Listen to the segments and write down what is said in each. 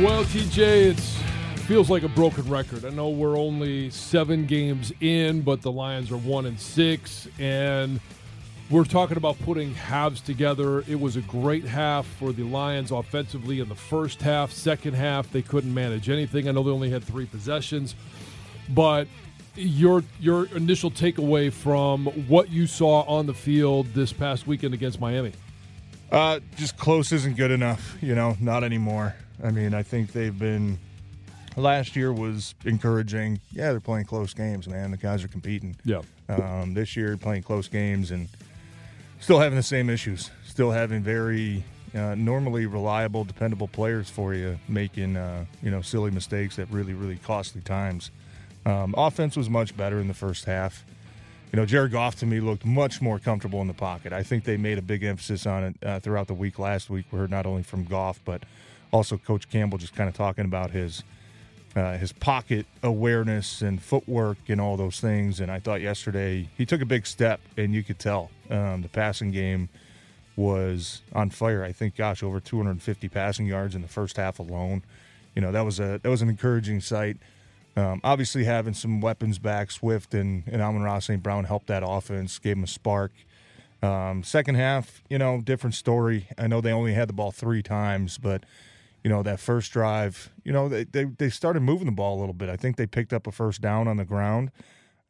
Well, TJ, it feels like a broken record. I know we're only seven games in, but the Lions are one and six, and we're talking about putting halves together. It was a great half for the Lions offensively in the first half. Second half, they couldn't manage anything. I know they only had three possessions, but your your initial takeaway from what you saw on the field this past weekend against Miami? Uh, just close isn't good enough. You know, not anymore. I mean, I think they've been. Last year was encouraging. Yeah, they're playing close games, man. The guys are competing. Yeah. Um, this year, playing close games and still having the same issues. Still having very uh, normally reliable, dependable players for you making uh, you know silly mistakes at really, really costly times. Um, offense was much better in the first half. You know, Jared Goff to me looked much more comfortable in the pocket. I think they made a big emphasis on it uh, throughout the week last week. We heard not only from Goff, but also Coach Campbell just kind of talking about his uh, his pocket awareness and footwork and all those things. And I thought yesterday he took a big step, and you could tell um, the passing game was on fire. I think, gosh, over 250 passing yards in the first half alone. You know, that was a that was an encouraging sight. Um, obviously, having some weapons back, Swift and, and Amon-Ra St. Brown helped that offense, gave them a spark. Um, second half, you know, different story. I know they only had the ball three times, but you know that first drive, you know they they, they started moving the ball a little bit. I think they picked up a first down on the ground.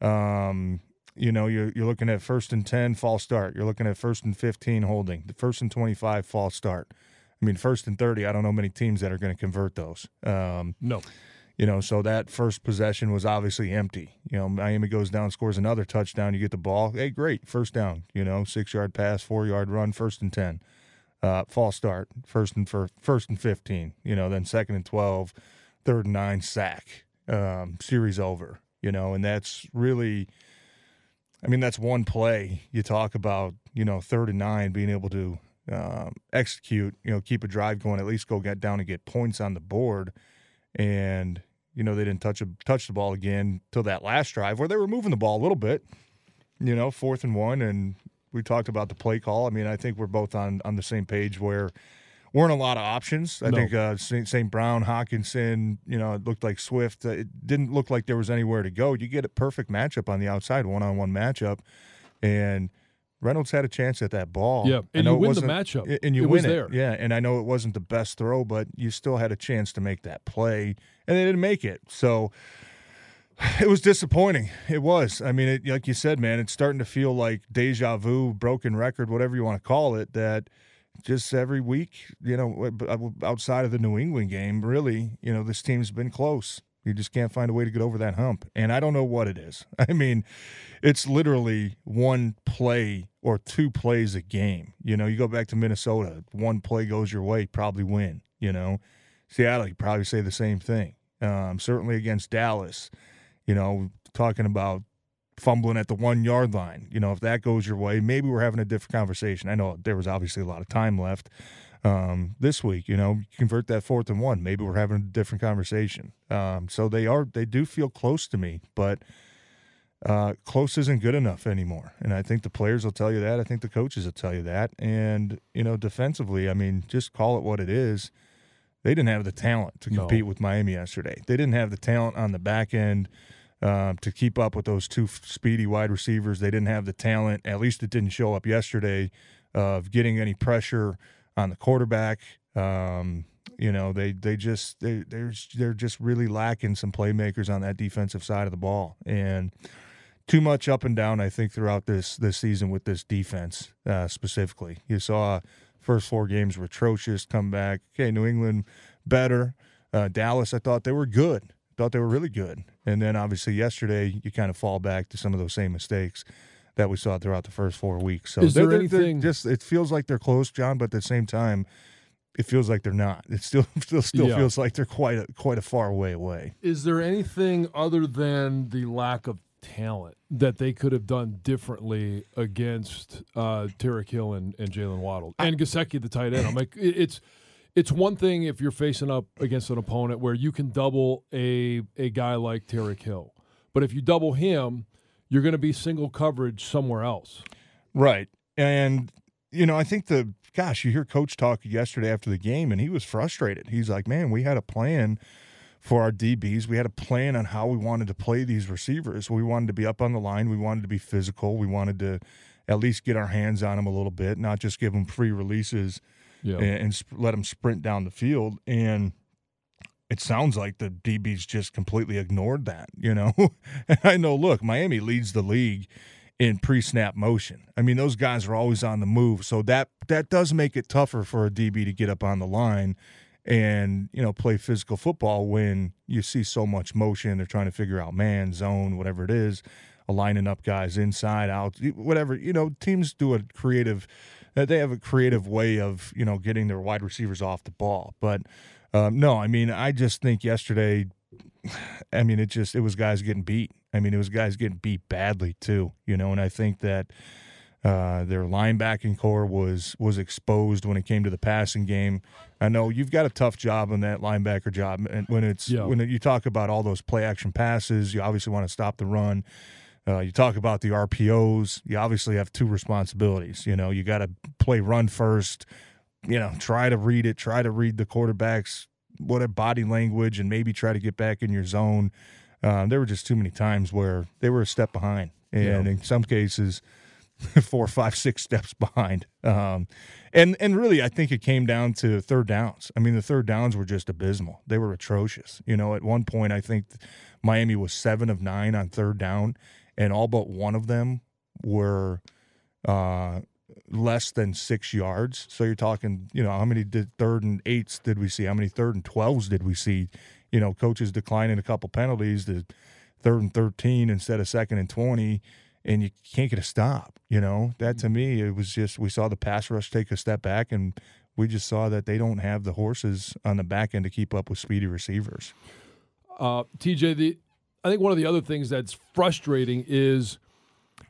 Um, you know, you're you're looking at first and ten false start. You're looking at first and fifteen holding. The first and twenty five false start. I mean, first and thirty. I don't know many teams that are going to convert those. Um, no. You know, so that first possession was obviously empty. You know, Miami goes down, scores another touchdown. You get the ball. Hey, great, first down. You know, six yard pass, four yard run, first and ten. Uh, false start, first and first, first and fifteen. You know, then second and twelve, third and nine, sack. Um, series over. You know, and that's really. I mean, that's one play. You talk about, you know, third and nine, being able to um, execute, you know, keep a drive going, at least go get down and get points on the board and you know they didn't touch a, touch the ball again till that last drive where they were moving the ball a little bit. You know, fourth and one, and we talked about the play call. I mean, I think we're both on on the same page where weren't a lot of options. I No. think uh, St. Brown, Hockenson, you know, it looked like Swift. Uh, it didn't look like there was anywhere to go. You get a perfect matchup on the outside, one on one matchup, and. Reynolds had a chance at that ball. Yeah, and you win the matchup. and you It win it. there. Yeah, and I know it wasn't the best throw, but you still had a chance to make that play, and they didn't make it. So it was disappointing. It was. I mean, it, like you said, man, it's starting to feel like deja vu, broken record, whatever you want to call it. That just every week, you know, outside of the New England game, really, you know, this team's been close. You just can't find a way to get over that hump. And I don't know what it is. I mean, it's literally one play or two plays a game. You know, you go back to Minnesota, one play goes your way, probably win. You know, Seattle, you probably say the same thing. Um, certainly against Dallas, you know, talking about fumbling at the one yard line. You know, if that goes your way, maybe we're having a different conversation. I know there was obviously a lot of time left um, this week. You know, convert that fourth and one. Maybe we're having a different conversation. Um, so they are, they do feel close to me, but uh, close isn't good enough anymore. And I think the players will tell you that. I think the coaches will tell you that. And, you know, defensively, I mean, just call it what it is. They didn't have the talent to compete no. with Miami yesterday. They didn't have the talent on the back end uh, to keep up with those two speedy wide receivers. They didn't have the talent, at least it didn't show up yesterday, of getting any pressure on the quarterback. Um, you know, they they just they they're they're just really lacking some playmakers on that defensive side of the ball, and too much up and down. I think throughout this this season with this defense uh, specifically, you saw first four games were atrocious. Come back, okay, New England better. Uh, Dallas, I thought they were good. Thought they were really good, and then obviously yesterday you kind of fall back to some of those same mistakes that we saw throughout the first four weeks. So is there they're, anything? They're just it feels like they're close, Jon, but at the same time, it feels like they're not. It still still still yeah. feels like they're quite a quite a far way away. Is there anything other than the lack of talent that they could have done differently against uh, Tyreek Hill and, and Jaylen Waddle and Gesicki, the tight end? I'm like, it's it's one thing if you're facing up against an opponent where you can double a a guy like Tyreek Hill, but if you double him, you're going to be single coverage somewhere else. Right, and you know, I think the gosh, you hear Coach talk yesterday after the game, and he was frustrated. He's like, "Man, we had a plan for our DBs. We had a plan on how we wanted to play these receivers. We wanted to be up on the line. We wanted to be physical. We wanted to at least get our hands on them a little bit, not just give them free releases yeah. and, and sp- let them sprint down the field." And it sounds like the DBs just completely ignored that, you know. and I know, look, Miami leads the league in pre-snap motion. I mean, those guys are always on the move, so that that does make it tougher for a DB to get up on the line and you know play physical football when you see so much motion. They're trying to figure out man, zone, whatever it is, lining up guys inside, out, whatever. You know, teams do a creative. Uh, they have a creative way of you know getting their wide receivers off the ball, but. Um, no, I mean, I just think yesterday, I mean, it just, it was guys getting beat. I mean, it was guys getting beat badly too, you know, and I think that uh, their linebacking core was was exposed when it came to the passing game. I know you've got a tough job on that linebacker job, and when it's yeah. when you talk about all those play action passes, you obviously want to stop the run. Uh, you talk about the RPOs. You obviously have two responsibilities. You know, you got to play run first. You know, try to read it. Try to read the quarterback's what a body language, and maybe try to get back in your zone. Um, there were just too many times where they were a step behind, and yeah. in some cases, four, five, six steps behind. Um, and and really, I think it came down to third downs. I mean, the third downs were just abysmal. They were atrocious. You know, at one point, I think Miami was seven of nine on third down, and all but one of them were uh, less than six yards. So you're talking, you know, how many did third and eights did we see? How many third and twelves did we see? you know, coaches declining a couple penalties to third and 13 instead of second and 20, and you can't get a stop. You know, that to me, it was just, we saw the pass rush take a step back, and we just saw that they don't have the horses on the back end to keep up with speedy receivers. Uh, TJ, the, I think one of the other things that's frustrating is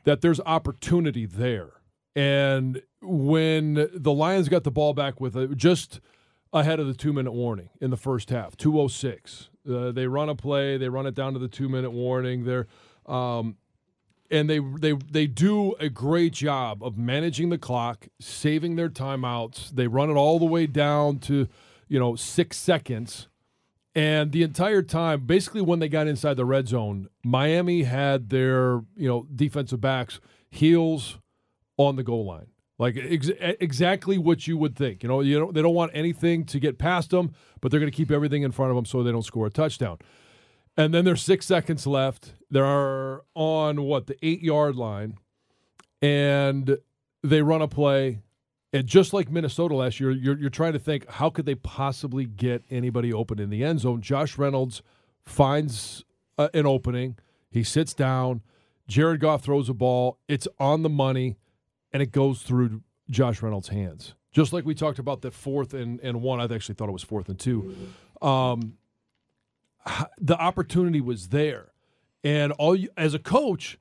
that there's opportunity there. And when the Lions got the ball back with it, just – ahead of the two minute warning in the first half. 206. Uh, they run a play, they run it down to the two minute warning. They're um, and they they they do a great job of managing the clock, saving their timeouts. They run it all the way down to, you know, six seconds. And the entire time, basically when they got inside the red zone, Miami had their, you know, defensive backs heels on the goal line. Like ex- exactly what you would think. You know, you don't, they don't want anything to get past them, but they're going to keep everything in front of them so they don't score a touchdown. And then there's six seconds left. They're on what the eight yard line, and they run a play. And just like Minnesota last year, you're, you're trying to think how could they possibly get anybody open in the end zone? Josh Reynolds finds uh, an opening. He sits down. Jared Goff throws a ball. It's on the money and it goes through Josh Reynolds' hands. Just like we talked about the fourth and, and one, I actually thought it was fourth and two. Um, the opportunity was there, and all you, as a coach,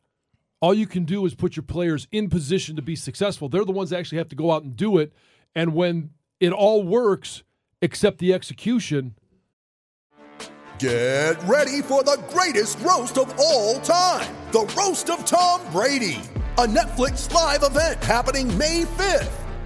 all you can do is put your players in position to be successful. They're the ones that actually have to go out and do it. And when it all works, except the execution, Get ready for the greatest roast of all time the Roast of Tom Brady, a Netflix live event happening May 5th.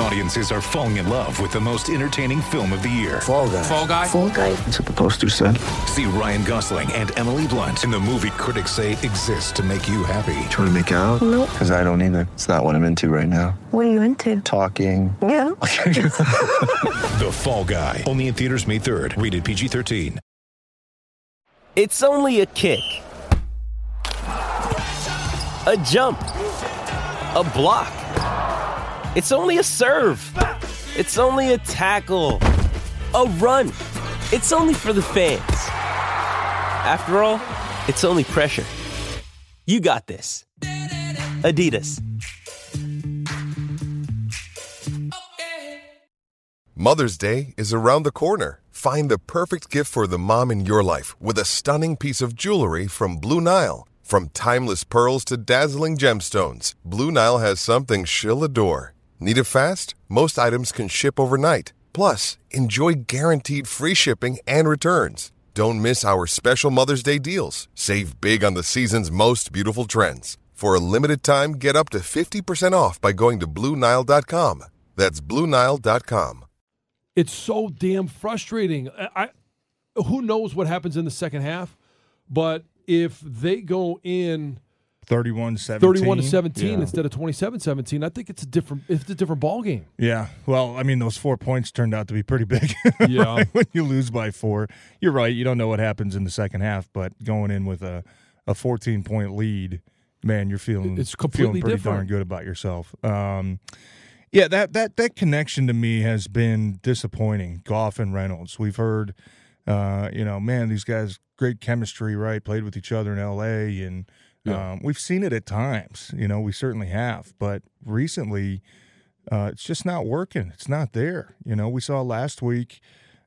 Audiences are falling in love with the most entertaining film of the year. Fall guy. Fall Guy. Fall guy. That's what the poster said. See Ryan Gosling and Emily Blunt in the movie critics say exists to make you happy. Trying to make it out? Nope. Because I don't either. It's not what I'm into right now. What are you into? Talking. Yeah. The Fall Guy. Only in theaters May 3rd. Rated PG-13. It's only a kick, a jump, a block. It's only a serve. It's only a tackle, a run. It's only for the fans. After all, it's only pressure. You got this. Adidas. Mother's Day is around the corner. Find the perfect gift for the mom in your life with a stunning piece of jewelry from Blue Nile. From timeless pearls to dazzling gemstones, Blue Nile has something she'll adore. Need it fast? Most items can ship overnight. Plus, enjoy guaranteed free shipping and returns. Don't miss our special Mother's Day deals. Save big on the season's most beautiful trends. For a limited time, get up to 50% off by going to BlueNile.com. That's BlueNile.com. It's so damn frustrating. I, I who knows what happens in the second half, but if they go in 31 17. 31 to 17 Yeah. instead of 27 17, I think it's a different it's a different ball game. Yeah. Well, I mean, those four points turned out to be pretty big. Yeah. right? When you lose by four, you're right. You don't know what happens in the second half, but going in with a, a 14 point lead, man, you're feeling It's completely feeling pretty different. darn good about yourself. Um, yeah, that that that connection to me has been disappointing. Goff and Reynolds. We've heard, uh, you know, man, these guys great chemistry, right? Played with each other in L.A. and Yeah. um, we've seen it at times. You know, we certainly have, but recently, uh, it's just not working. It's not there. You know, we saw last week.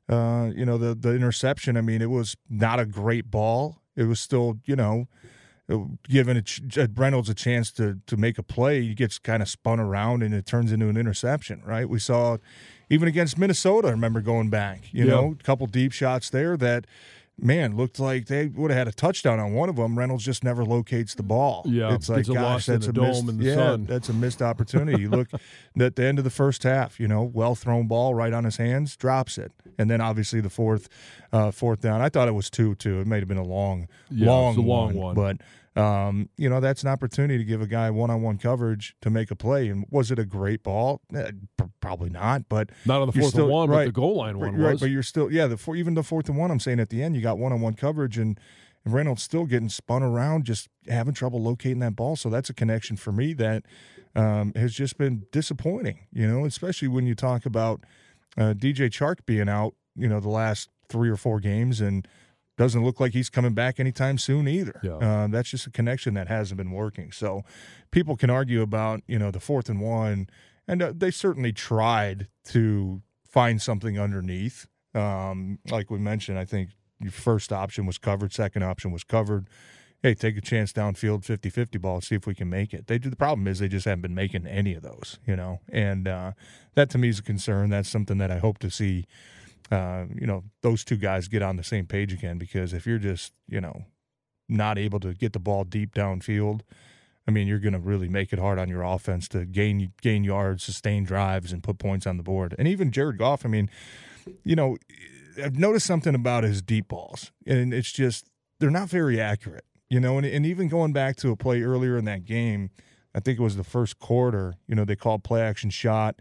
Uh, you know, the the interception. I mean, it was not a great ball. It was still, you know, given a ch- Reynolds a chance to to make a play, he gets kind of spun around and it turns into an interception. Right? We saw even against Minnesota. I remember going back. You Yeah. know, a couple deep shots there that. Man, looked like they would have had a touchdown on one of them. Reynolds just never locates the ball. Yeah, it's like gosh, that's a missed, in the yeah, sun. that's a missed opportunity. You look at the end of the first half, you know, well thrown ball right on his hands, drops it, and then obviously the fourth, uh, fourth down. I thought it was two two. It may have been a long, Yeah, long, a long one. but um, you know that's an opportunity to give a guy one on one coverage to make a play. And was it a great ball? Eh, probably not, but Not on the fourth still- and one, right, but the goal line one right, was. but you're still yeah the four, even the fourth and one. I'm saying at the end you got one on one coverage and. And Reynolds still getting spun around, just having trouble locating that ball. So that's a connection for me that um, has just been disappointing, you know, especially when you talk about uh, DJ Chark being out, you know, the last three or four games and doesn't look like he's coming back anytime soon either. Yeah. Uh, that's just a connection that hasn't been working. So people can argue about, you know, the fourth and one, and uh, they certainly tried to find something underneath. Um, like we mentioned, I think your first option was covered, second option was covered. Hey, take a chance downfield 50 50 ball see if we can make it. They do. The problem is they just haven't been making any of those, you know, and uh, that to me is a concern. That's something that I hope to see, uh, you know, those two guys get on the same page again because if you're just, you know, not able to get the ball deep downfield, I mean, you're going to really make it hard on your offense to gain gain yards, sustain drives, and put points on the board. And even Jared Goff, I mean, you know, I've noticed something about his deep balls, and it's just they're not very accurate. You know, and, and even going back to a play earlier in that game, I think it was the first quarter. You know, they called play action shot.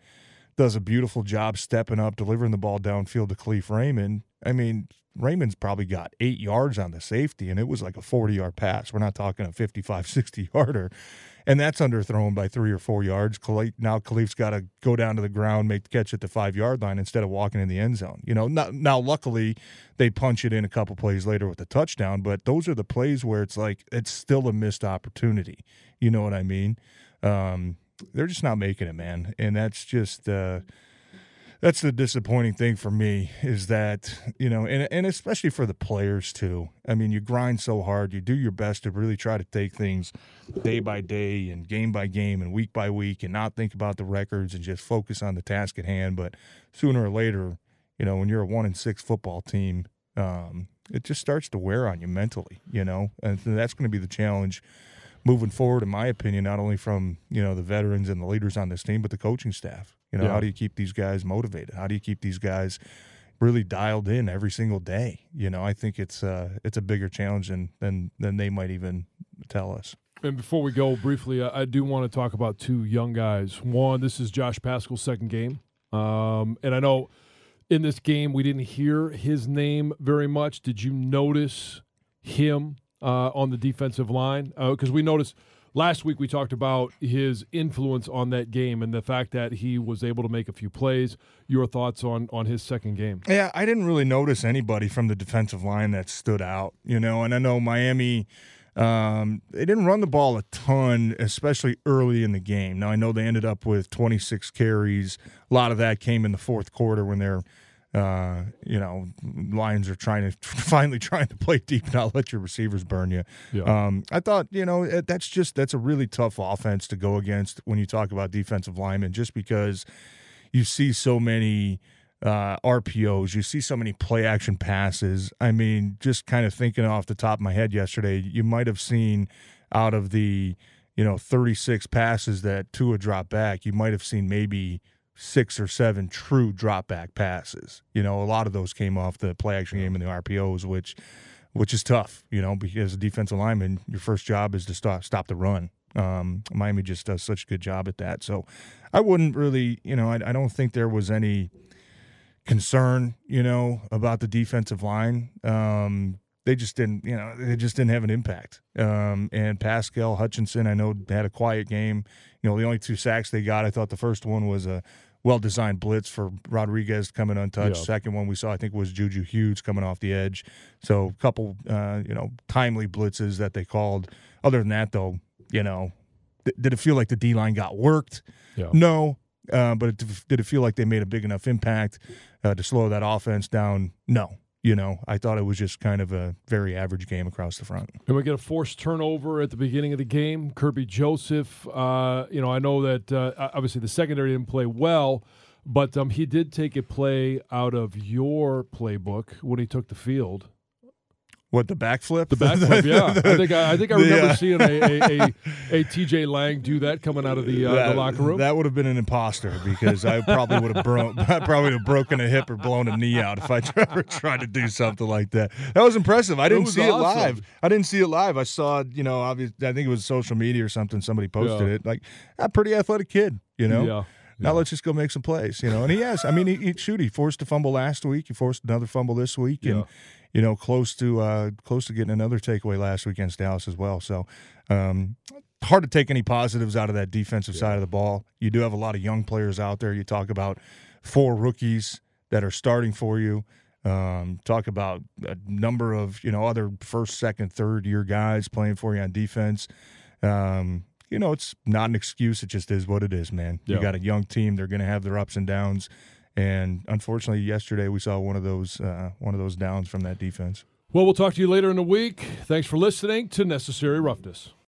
Does a beautiful job stepping up, delivering the ball downfield to Kalif Raymond. I mean, Raymond's probably got eight yards on the safety, and it was like a 40 yard pass. We're not talking a 55, 60 yarder. And that's underthrown by three or four yards. Now Kalif's got to go down to the ground, make the catch at the five yard line instead of walking in the end zone. You know, now, now luckily they punch it in a couple plays later with a touchdown, but those are the plays where it's like it's still a missed opportunity. You know what I mean? Um, they're just not making it, man. And that's just. Uh, that's the disappointing thing for me is that you know and, and especially for the players too. I mean you grind so hard you do your best to really try to take things day by day and game by game and week by week and not think about the records and just focus on the task at hand. But sooner or later you know when you're a one in six football team um, it just starts to wear on you mentally you know? And that's going to be the challenge moving forward in my opinion not only from you know the veterans and the leaders on this team but the coaching staff you know, yeah. how do you keep these guys motivated? How do you keep these guys really dialed in every single day? You know, I think it's uh, it's a bigger challenge than than than they might even tell us. And before we go, briefly, I do want to talk about two young guys. One, this is Josh Paschal's second game, um, and I know in this game we didn't hear his name very much. Did you notice him uh, on the defensive line? Because uh, we noticed last week we talked about his influence on that game and the fact that he was able to make a few plays. Your thoughts on on his second game? Yeah, I didn't really notice anybody from the defensive line that stood out, you know. And I know Miami. Um, they didn't run the ball a ton, especially early in the game. Now I know they ended up with 26 carries. A lot of that came in the fourth quarter when they're uh, you know, Lions are trying to finally trying to play deep, not let your receivers burn you. Yeah. Um, I thought, you know, that's just that's a really tough offense to go against when you talk about defensive linemen, just because you see so many uh, RPOs, you see so many play action passes. I mean, just kind of thinking off the top of my head yesterday, you might have seen out of the you know 36 passes that Tua dropped back, you might have seen maybe six or seven true drop back passes. You know, a lot of those came off the play action game and the RPOs, which which is tough. You know, because a defensive lineman, your first job is to stop stop the run. Um, Miami just does such a good job at that. So I wouldn't really, you know, I, I don't think there was any concern, you know, about the defensive line. Um, they just didn't, you know, they just didn't have an impact. Um, and Paschal Hutchinson, I know, had a quiet game. You know, the only two sacks they got, I thought the first one was a well designed blitz for Rodriguez coming untouched. Yeah. Second one we saw, I think, was Juju Hughes coming off the edge. So a couple, uh, you know, timely blitzes that they called. Other than that, though, you know, th- did it feel like the D line got worked? Yeah. No. Uh, but it, did it feel like they made a big enough impact uh, to slow that offense down? No you know, I thought it was just kind of a very average game across the front. And we get a forced turnover at the beginning of the game. Kerby Joseph, uh, you know, I know that uh, obviously the secondary didn't play well, but um, he did take a play out of your playbook when he took the field. What the backflip? The backflip, yeah. I think I, I think I remember uh, seeing a, a, a, a, TJ Lang do that coming out of the, uh, that, the locker room. That would have been an imposter because I probably would have I probably have broken a hip or blown a knee out if I ever tried to do something like that. That was impressive. I didn't see awesome. it live. I didn't see it live. I saw you know, obviously, I think it was social media or something. Somebody posted yeah. it. Like a pretty athletic kid, you know. Yeah. Now yeah. let's just go make some plays, you know. And he has. I mean, he, he shoot. He forced a fumble last week. He forced another fumble this week, and you know, close to uh, close to getting another takeaway last week against Dallas as well. So um, hard to take any positives out of that defensive yeah. side of the ball. You do have a lot of young players out there. You talk about four rookies that are starting for you. Um, talk about a number of you know other first, second, third year guys playing for you on defense. Um, you know, it's not an excuse. It just is what it is, man. Yeah. You got a young team. They're going to have their ups and downs. And unfortunately, yesterday we saw one of those uh, one of those downs from that defense. Well, we'll talk to you later in the week. Thanks for listening to Necessary Roughness.